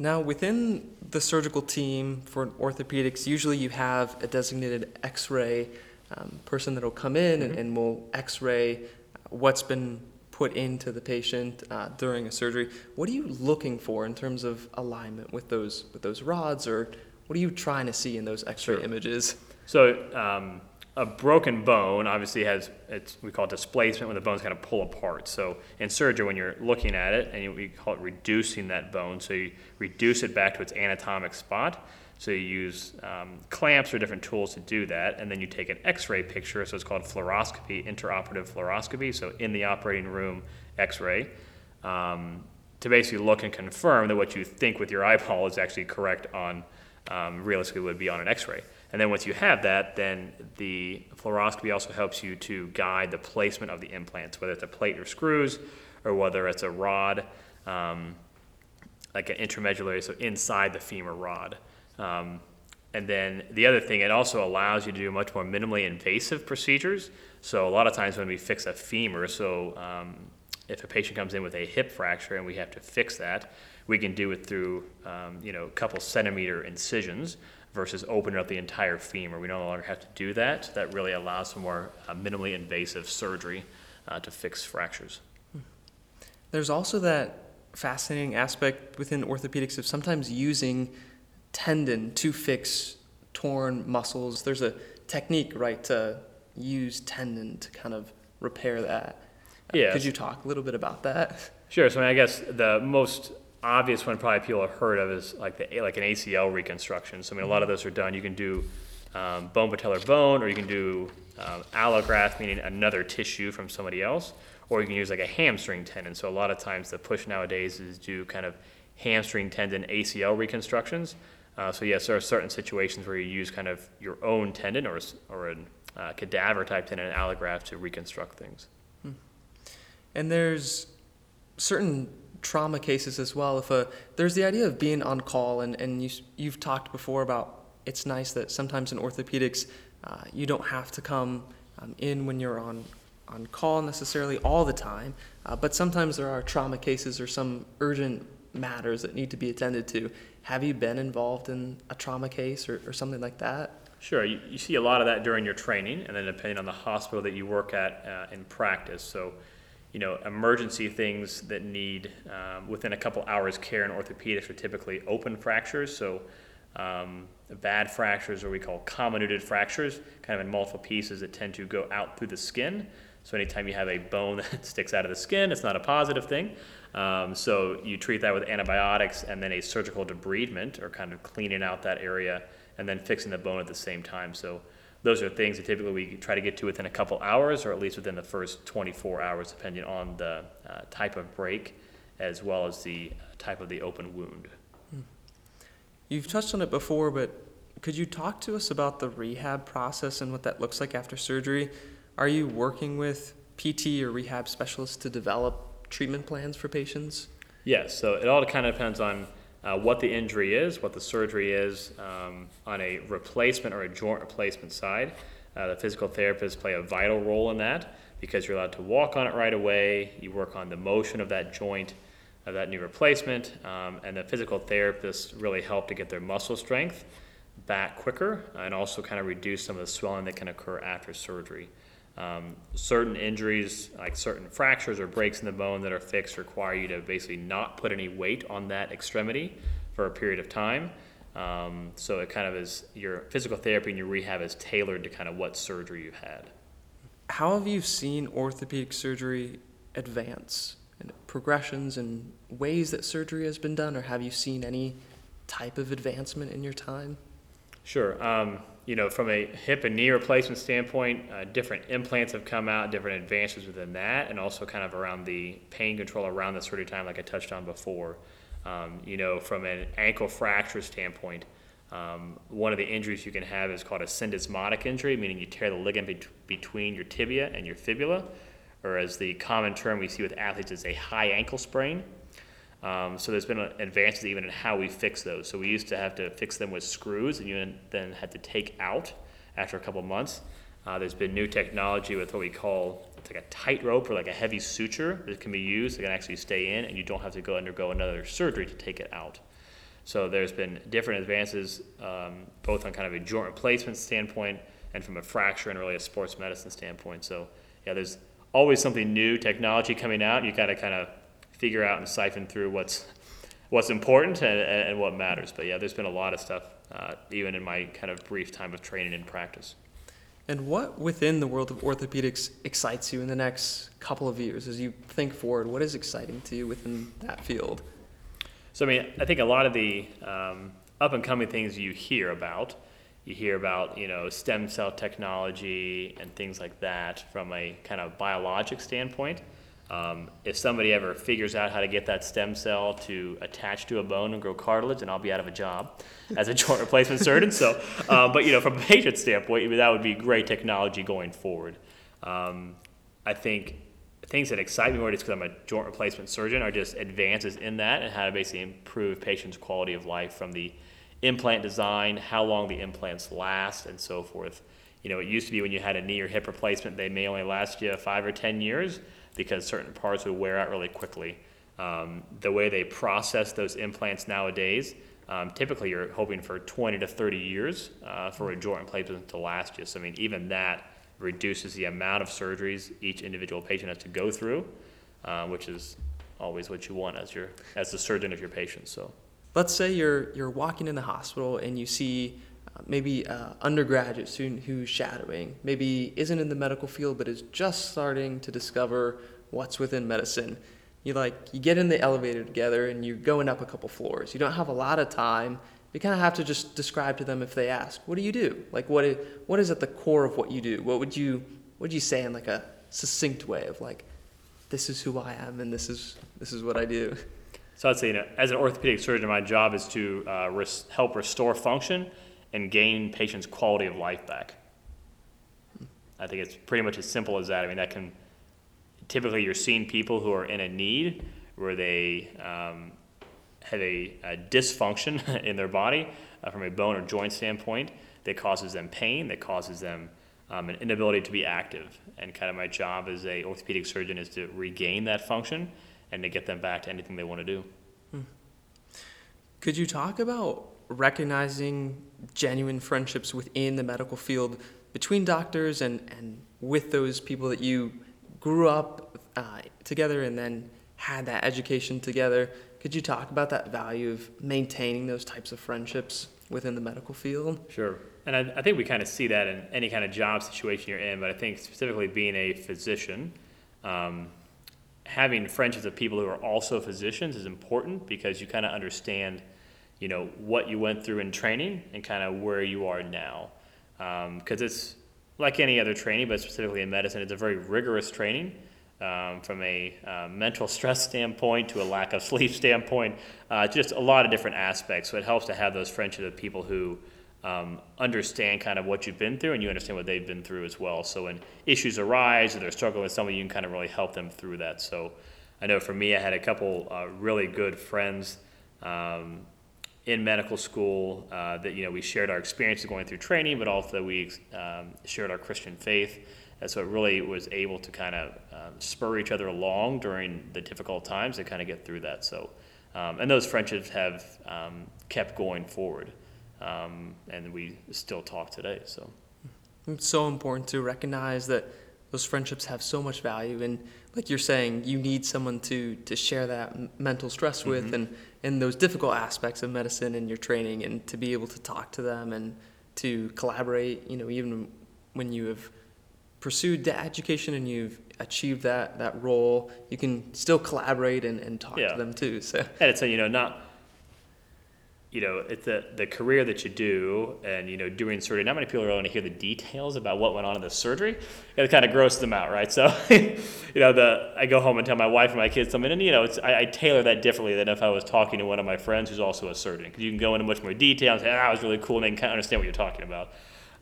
Now, within the surgical team for orthopedics, usually you have a designated x ray um, person that will come in and, and will x ray what's been put into the patient uh, during a surgery. What are you looking for in terms of alignment with those with those rods, or what are you trying to see in those X-ray Sure. images? So um, a broken bone obviously has it's we call it displacement when the bones kind of pull apart. So in surgery, when you're looking at it, and you, we call it reducing that bone, so you reduce it back to its anatomic spot. So you use um, clamps or different tools to do that, and then you take an X-ray picture. So it's called fluoroscopy, intraoperative fluoroscopy. So in the operating room, X-ray. Um, to basically look and confirm that what you think with your eyeball is actually correct on um, realistically would be on an x-ray and then once you have that then the fluoroscopy also helps you to guide the placement of the implants whether it's a plate or screws or whether it's a rod um, like an intramedullary so inside the femur rod. Um, and then the other thing it also allows you to do much more minimally invasive procedures. So a lot of times when we fix a femur so um, if a patient comes in with a hip fracture and we have to fix that, we can do it through, um, you know, a couple centimeter incisions versus opening up the entire femur. We no longer have to do that. That really allows for more uh, minimally invasive surgery uh, to fix fractures. There's also that fascinating aspect within orthopedics of sometimes using tendon to fix torn muscles. There's a technique, right, to use tendon to kind of repair that. Yeah. Could you talk a little bit about that? Sure. So I, mean, I guess the most obvious one probably people have heard of is like the like an ACL reconstruction. So I mean, a lot of those are done. You can do um, bone patellar bone, or you can do um, allograft, meaning another tissue from somebody else, or you can use like a hamstring tendon. So a lot of times the push nowadays is do kind of hamstring tendon ACL reconstructions. Uh, so yes, there are certain situations where you use kind of your own tendon or or a uh, cadaver type tendon allograft to reconstruct things. And there's certain trauma cases as well. If a there's the idea of being on call, and and you you've talked before about it's nice that sometimes in orthopedics uh, you don't have to come um, in when you're on on call necessarily all the time, uh, but sometimes there are trauma cases or some urgent matters that need to be attended to. Have you been involved in a trauma case or, or something like that? Sure, you, you see a lot of that during your training, and then depending on the hospital that you work at uh, in practice. So, you know, emergency things that need um, within a couple hours care in orthopedics are typically open fractures. So, um, bad fractures, or we call comminuted fractures, kind of in multiple pieces that tend to go out through the skin. So, anytime you have a bone [laughs] that sticks out of the skin, it's not a positive thing. Um, so, you treat that with antibiotics and then a surgical debridement, or kind of cleaning out that area and then fixing the bone at the same time. So those are things that typically we try to get to within a couple hours, or at least within the first 24 hours, depending on the uh, type of break, as well as the type of the open wound. You've touched on it before, but could you talk to us about the rehab process and what that looks like after surgery? Are you working with PT or rehab specialists to develop treatment plans for patients? Yes, so it all kind of depends on uh, what the injury is, what the surgery is. Um, on a replacement or a joint replacement side, uh, the physical therapists play a vital role in that because you're allowed to walk on it right away. You work on the motion of that joint, of that new replacement, um, and the physical therapists really help to get their muscle strength back quicker and also kind of reduce some of the swelling that can occur after surgery. Um, certain injuries, like certain fractures or breaks in the bone that are fixed, require you to basically not put any weight on that extremity for a period of time. Um, so it kind of is your physical therapy and your rehab is tailored to kind of what surgery you've had. How have you seen orthopedic surgery advance and progressions and ways that surgery has been done, or have you seen any type of advancement in your time? Sure. Um, you know, from a hip and knee replacement standpoint, uh, different implants have come out, different advances within that, and also kind of around the pain control around the surgery time, like I touched on before. Um, you know, from an ankle fracture standpoint, um, one of the injuries you can have is called a syndesmotic injury, meaning you tear the ligament bet- between your tibia and your fibula, or as the common term we see with athletes is a high ankle sprain. Um, so there's been advances even in how we fix those. So we used to have to fix them with screws, and you then had to take out after a couple months. Uh, there's been new technology with what we call it's like a tightrope or like a heavy suture that can be used that can actually stay in, and you don't have to go undergo another surgery to take it out. So there's been different advances, um, both on kind of a joint replacement standpoint and from a fracture and really a sports medicine standpoint. So yeah, there's always something new, technology coming out. You got to kind of figure out and siphon through what's what's important and, and what matters. But yeah, there's been a lot of stuff, uh, even in my kind of brief time of training and practice. And what within the world of orthopedics excites you in the next couple of years as you think forward? What is exciting to you within that field? So, I mean, I think a lot of the um, up and coming things you hear about, you hear about, you know, stem cell technology and things like that from a kind of biologic standpoint. Um, if somebody ever figures out how to get that stem cell to attach to a bone and grow cartilage, then I'll be out of a job as a [laughs] joint replacement surgeon. So, um, but you know, from a patient standpoint, that would be great technology going forward. Um, I think things that excite me more, just because I'm a joint replacement surgeon, are just advances in that and how to basically improve patients' quality of life from the implant design, how long the implants last, and so forth. You know, it used to be when you had a knee or hip replacement, they may only last you five or ten years because certain parts would wear out really quickly. Um, the way they process those implants nowadays, um, typically you're hoping for 20 to 30 years uh, for a joint replacement to last you. So, I mean, even that reduces the amount of surgeries each individual patient has to go through, uh, which is always what you want as your as the surgeon of your patient. So, let's say you're you're walking in the hospital and you see maybe an undergraduate student who's shadowing, maybe isn't in the medical field but is just starting to discover what's within medicine. You like you get in the elevator together and you're going up a couple floors. You don't have a lot of time. You kind of have to just describe to them if they ask, "What do you do?" Like what is, what is at the core of what you do? What would you what would you say in like a succinct way of like this is who I am and this is this is what I do. So I'd say, you know, as an orthopedic surgeon, my job is to uh, res- help restore function and gain patients' quality of life back. I think it's pretty much as simple as that. I mean, that can typically you're seeing people who are in a need where they um, have a, a, dysfunction [laughs] in their body uh, from a bone or joint standpoint that causes them pain, that causes them um, an inability to be active. And kind of my job as a orthopedic surgeon is to regain that function and to get them back to anything they want to do. Hmm. Could you talk about recognizing genuine friendships within the medical field between doctors and, and with those people that you grew up uh, together and then had that education together? Could you talk about that value of maintaining those types of friendships within the medical field? Sure. And I, I think we kind of see that in any kind of job situation you're in, but I think specifically being a physician, um, having friendships of people who are also physicians is important because you kind of understand, you know, what you went through in training and kind of where you are now. Because um, it's like any other training, but specifically in medicine, it's a very rigorous training. Um, from a uh, mental [laughs] stress standpoint to a lack of sleep standpoint, uh, just a lot of different aspects. So it helps to have those friendships with people who um, understand kind of what you've been through and you understand what they've been through as well. So when issues arise or they're struggling with something, you can kind of really help them through that. So I know for me, I had a couple uh, really good friends um, in medical school uh, that you know we shared our experiences going through training, but also we um, shared our Christian faith. And so it really was able to kind of um, spur each other along during the difficult times and kind of get through that. So, um, and those friendships have um, kept going forward um, and we still talk today. So it's so important to recognize that those friendships have so much value, and like you're saying, you need someone to to share that mental stress with, mm-hmm. and and those difficult aspects of medicine and your training, and to be able to talk to them and to collaborate. You know, even when you have pursued the education and you've achieved that that role, you can still collaborate and, and talk yeah. to them too. So and it's a, you know not you know, it's the, the career that you do and, you know, doing surgery, not many people really want to hear the details about what went on in the surgery. It kind of grosses them out, right? So, [laughs] you know, the, I go home and tell my wife and my kids something, and, you know, I, I tailor that differently than if I was talking to one of my friends who's also a surgeon. Because you can go into much more detail and say, ah, was really cool, and they can kind of understand what you're talking about.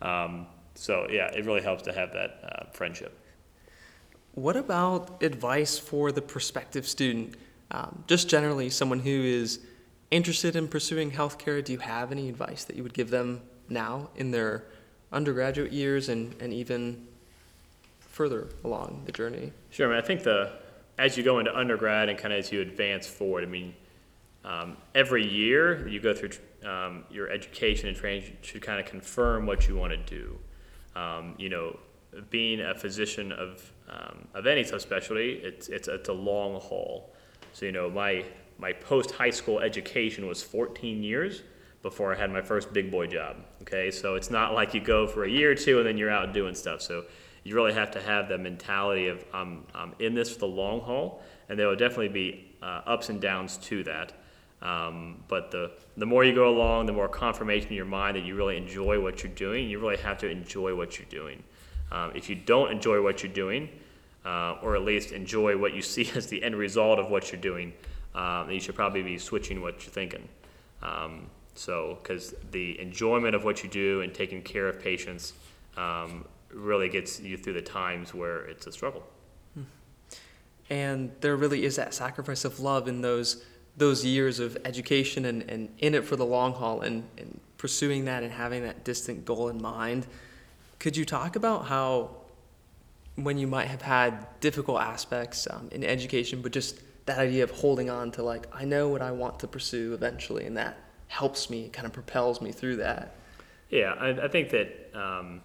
Um, so, yeah, it really helps to have that uh, friendship. What about advice for the prospective student? Um, just generally, someone who is interested in pursuing healthcare, do you have any advice that you would give them now in their undergraduate years and, and even further along the journey? Sure. I mean, I think the as you go into undergrad and kind of as you advance forward, I mean, um, every year you go through um, your education and training should kind of confirm what you want to do. Um, you know, being a physician of um, of any subspecialty, it's it's it's a long haul. So you know, my my post high school education was 14 years before I had my first big boy job. Okay, so it's not like you go for a year or two and then you're out doing stuff. So you really have to have the mentality of I'm, I'm in this for the long haul, and there will definitely be uh, ups and downs to that. Um, but the, the more you go along, the more confirmation in your mind that you really enjoy what you're doing. You really have to enjoy what you're doing. Um, if you don't enjoy what you're doing, uh, or at least enjoy what you see [laughs] as the end result of what you're doing, then you should probably be switching what you're thinking. Um, so, because the enjoyment of what you do and taking care of patients um, really gets you through the times where it's a struggle. And there really is that sacrifice of love in those those years of education and, and in it for the long haul and, and pursuing that and having that distant goal in mind. Could you talk about how when you might have had difficult aspects um, in education, but just that idea of holding on to like I know what I want to pursue eventually, and that helps me, kind of propels me through that. Yeah, I, I think that um,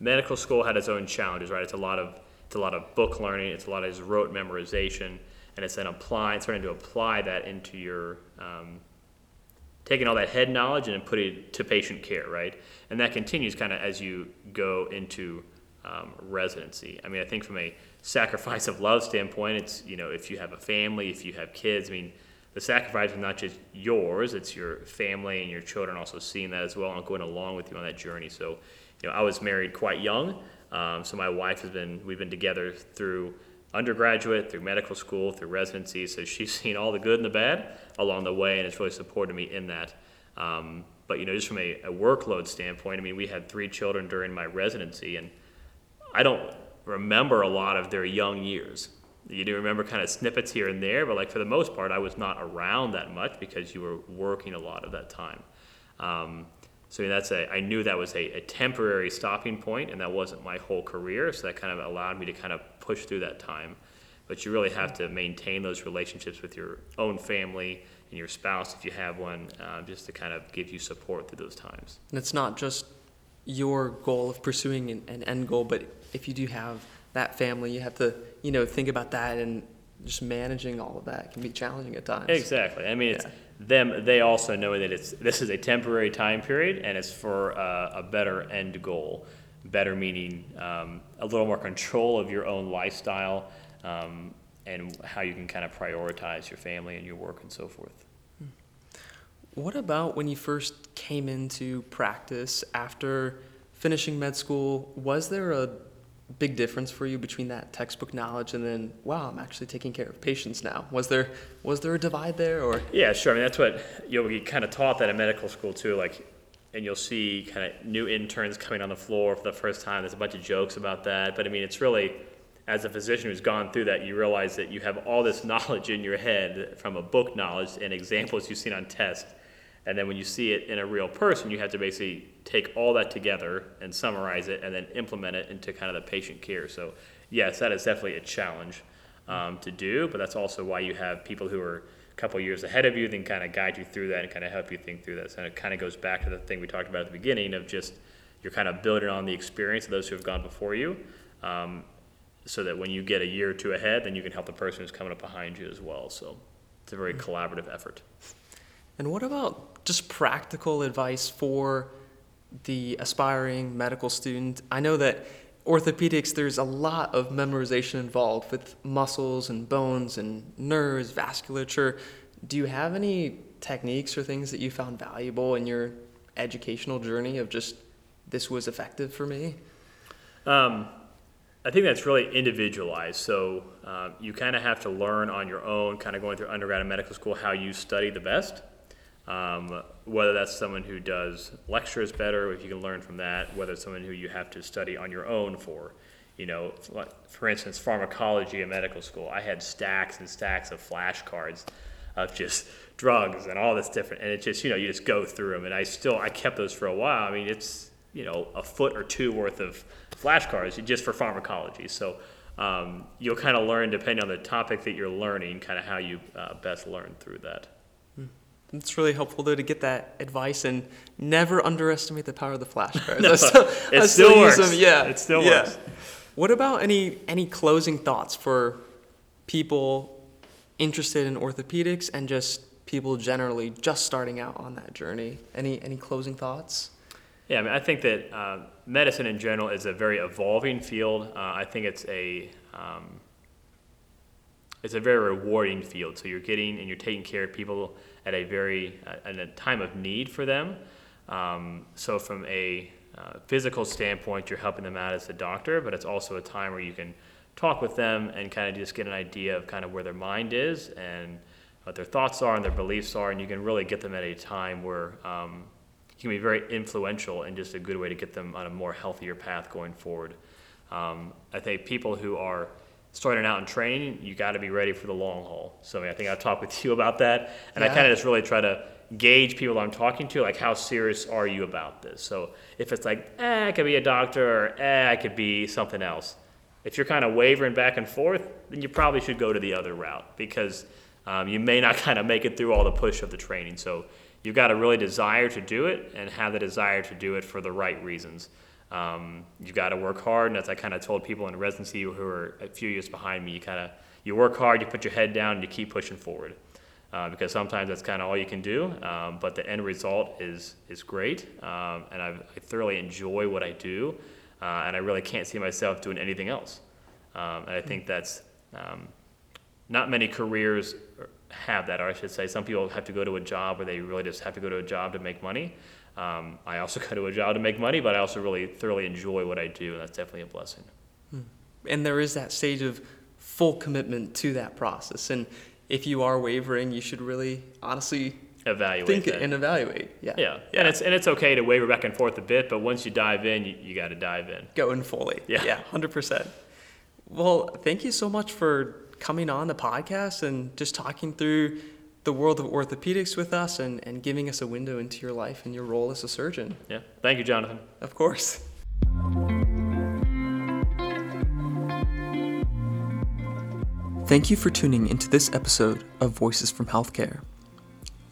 medical school had its own challenges, right? It's a lot of it's a lot of book learning, it's a lot of rote memorization, and it's then applying, starting to apply that into your um, taking all that head knowledge and putting it to patient care, right? And that continues kind of as you go into um, residency. I mean, I think from a sacrifice of love standpoint, it's you know if you have a family, if you have kids, I mean. The sacrifice is not just yours; it's your family and your children also seeing that as well and going along with you on that journey. So, you know, I was married quite young, um, so my wife has been we've been together through undergraduate, through medical school, through residency. So she's [laughs] seen all the good and the bad along the way, and it's really supported me in that. Um, but you know, just from a, a, workload standpoint, I mean, we had three children during my residency, and I don't remember a lot of their young years. You do remember kind of snippets here and there, but like for the most part, I was not around that much because you were working a lot of that time. Um, so that's a, I knew that was a, a, temporary stopping point, and that wasn't my whole career. So that kind of allowed me to kind of push through that time. But you really have to maintain those relationships with your own family and your spouse, if you have one, uh, just to kind of give you support through those times. And it's not just your goal of pursuing an, an end goal, but if you do have that family, you have to, you know, think about that and just managing all of that can be challenging at times. Exactly. I mean, it's yeah. them. They also know that it's this is a temporary time period, and it's for uh, a better end goal. Better meaning um, a little more control of your own lifestyle um, and how you can kind of prioritize your family and your work and so forth. Hmm. What about when you first came into practice after finishing med school? Was there a big difference for you between that textbook knowledge and then wow i'm actually taking care of patients now? Was there was there a divide there or? Yeah sure. I mean that's what you know we kind of taught that in medical school too like and you'll see kind of new interns coming on the floor for the first time. There's a bunch of jokes about that but i mean it's really as a physician who's gone through that you realize that you have all this [laughs] knowledge in your head from a book knowledge and examples you've seen on test and then when you see it in a real person, you have to basically take all that together and summarize it and then implement it into kind of the patient care. So, yes, that is definitely a challenge um, to do, but that's also why you have people who are a couple years ahead of you, then kind of guide you through that and kind of help you think through that. So it kind of goes back to the thing we talked about at the beginning of just you're kind of building on the experience of those who have gone before you. Um, so that when you get a year or two ahead, then you can help the person who's coming up behind you as well. So it's a very collaborative effort. And what about just practical advice for the aspiring medical student? I know that orthopedics, there's a lot of memorization involved with muscles and bones and nerves, vasculature. Do you have any techniques or things that you found valuable in your educational journey of just this was effective for me? Um, I think that's really individualized. So uh, you kind of have to learn on your own, kind of going through undergrad and medical school, how you study the best. Um, whether that's someone who does lectures better, if you can learn from that, whether it's someone who you have to study on your own for. You know, for instance, pharmacology in medical school, I had stacks and stacks of flashcards of just drugs and all this different, and it just, you know, you just go through them. And I still, I kept those for a while. I mean, it's, you know, a foot or two worth of flashcards just for pharmacology. So um, you'll kind of learn, depending on the topic that you're learning, kind of how you uh, best learn through that. It's really helpful though to get that advice and never underestimate the power of the flashcards. [laughs] No, I still, it I still use works. them. Yeah, It still yeah. works. What about any any closing thoughts for people interested in orthopedics and just people generally just starting out on that journey? Any any closing thoughts? Yeah, I mean, I think that uh, medicine in general is a very evolving field. Uh, I think it's a um, it's a very rewarding field. So you're getting and you're taking care of people at a very uh, at a time of need for them. Um, so from a uh, physical standpoint, you're helping them out as a doctor, but it's also a time where you can talk with them and kind of just get an idea of kind of where their mind is and what their thoughts are and their beliefs are, and you can really get them at a time where um, you can be very influential and just a good way to get them on a more healthier path going forward. Um, I think people who are starting out in training, you got to be ready for the long haul. So I, mean, I think I've talked with [laughs] you about that, and I kind of just really try to gauge people I'm talking to, like how serious are you about this? So if it's like, eh, I could be a doctor, or eh, I could be something else. If you're kind of wavering back and forth, then you probably should go to the other route because um, you may not [laughs] kind of make it through all the push of the training. So you've got to really desire to do it and have the desire to do it for the right reasons. Um, you've got to work hard, and as I kind of told people in residency who are a few years behind me, you kind of you work hard, you put your head down, and you keep pushing forward. Uh, because sometimes that's kind of all you can do, um, but the end result is is great, um, and I, I thoroughly enjoy what I do, uh, and I really can't see myself doing anything else. Um, and I think that's um, not many careers have that, or I should say, some people have to go to a job where they really just have to go to a job to make money. Um, I also [laughs] go to a job to make money, but I also really thoroughly enjoy what I do, and that's definitely a blessing. And there is that stage of full commitment to that process. And if you are wavering, you should really honestly Evaluate think that. and evaluate. Yeah. yeah. and it's and it's okay to waver back and forth a bit, but once you dive in, you, you got to dive in. going fully. Yeah. Yeah, 100%. Well, thank you so much for coming on the podcast and just talking through the world of orthopedics with us and, and giving us a window into your life and your role as a surgeon. Yeah, thank you, Jonathan. Of course. Thank you for tuning into this episode of Voices from Healthcare.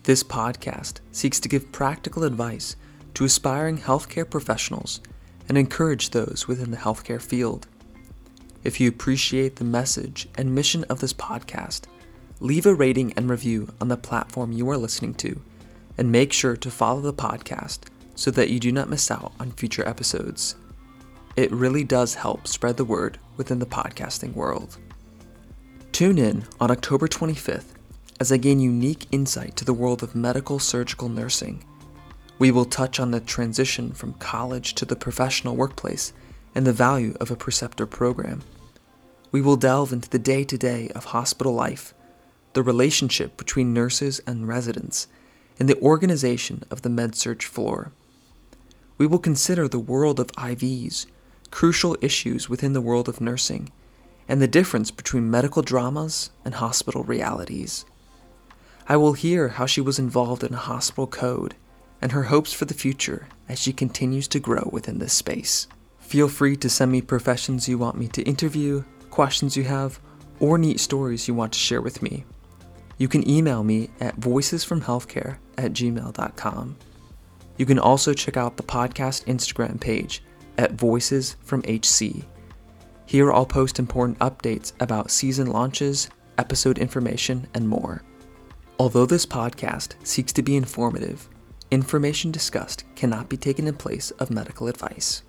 This podcast seeks to give practical advice to aspiring healthcare professionals and encourage those within the healthcare field. If you appreciate the message and mission of this podcast, leave a rating and review on the platform you are listening to, and make sure to follow the podcast so that you do not miss out on future episodes. It really does help spread the word within the podcasting world. Tune in on October 25th as I gain unique insight to the world of medical surgical nursing. We will touch on the transition from college to the professional workplace and the value of a preceptor program. We will delve into the day to day of hospital life, the relationship between nurses and residents, and the organization of the med surg floor. We will consider the world of IVs, crucial issues within the world of nursing, and the difference between medical dramas and hospital realities. I will hear how she was involved in a hospital code and her hopes for the future as she continues to grow within this space. Feel free to send me professions you want me to interview, questions you have, or neat stories you want to share with me. You can email me at voicesfromhealthcare at gmail.com. You can also check out the podcast Instagram page at Voices from HC. Here I'll post important updates about season launches, episode information, and more. Although this podcast seeks to be informative, information discussed cannot be taken in place of medical advice.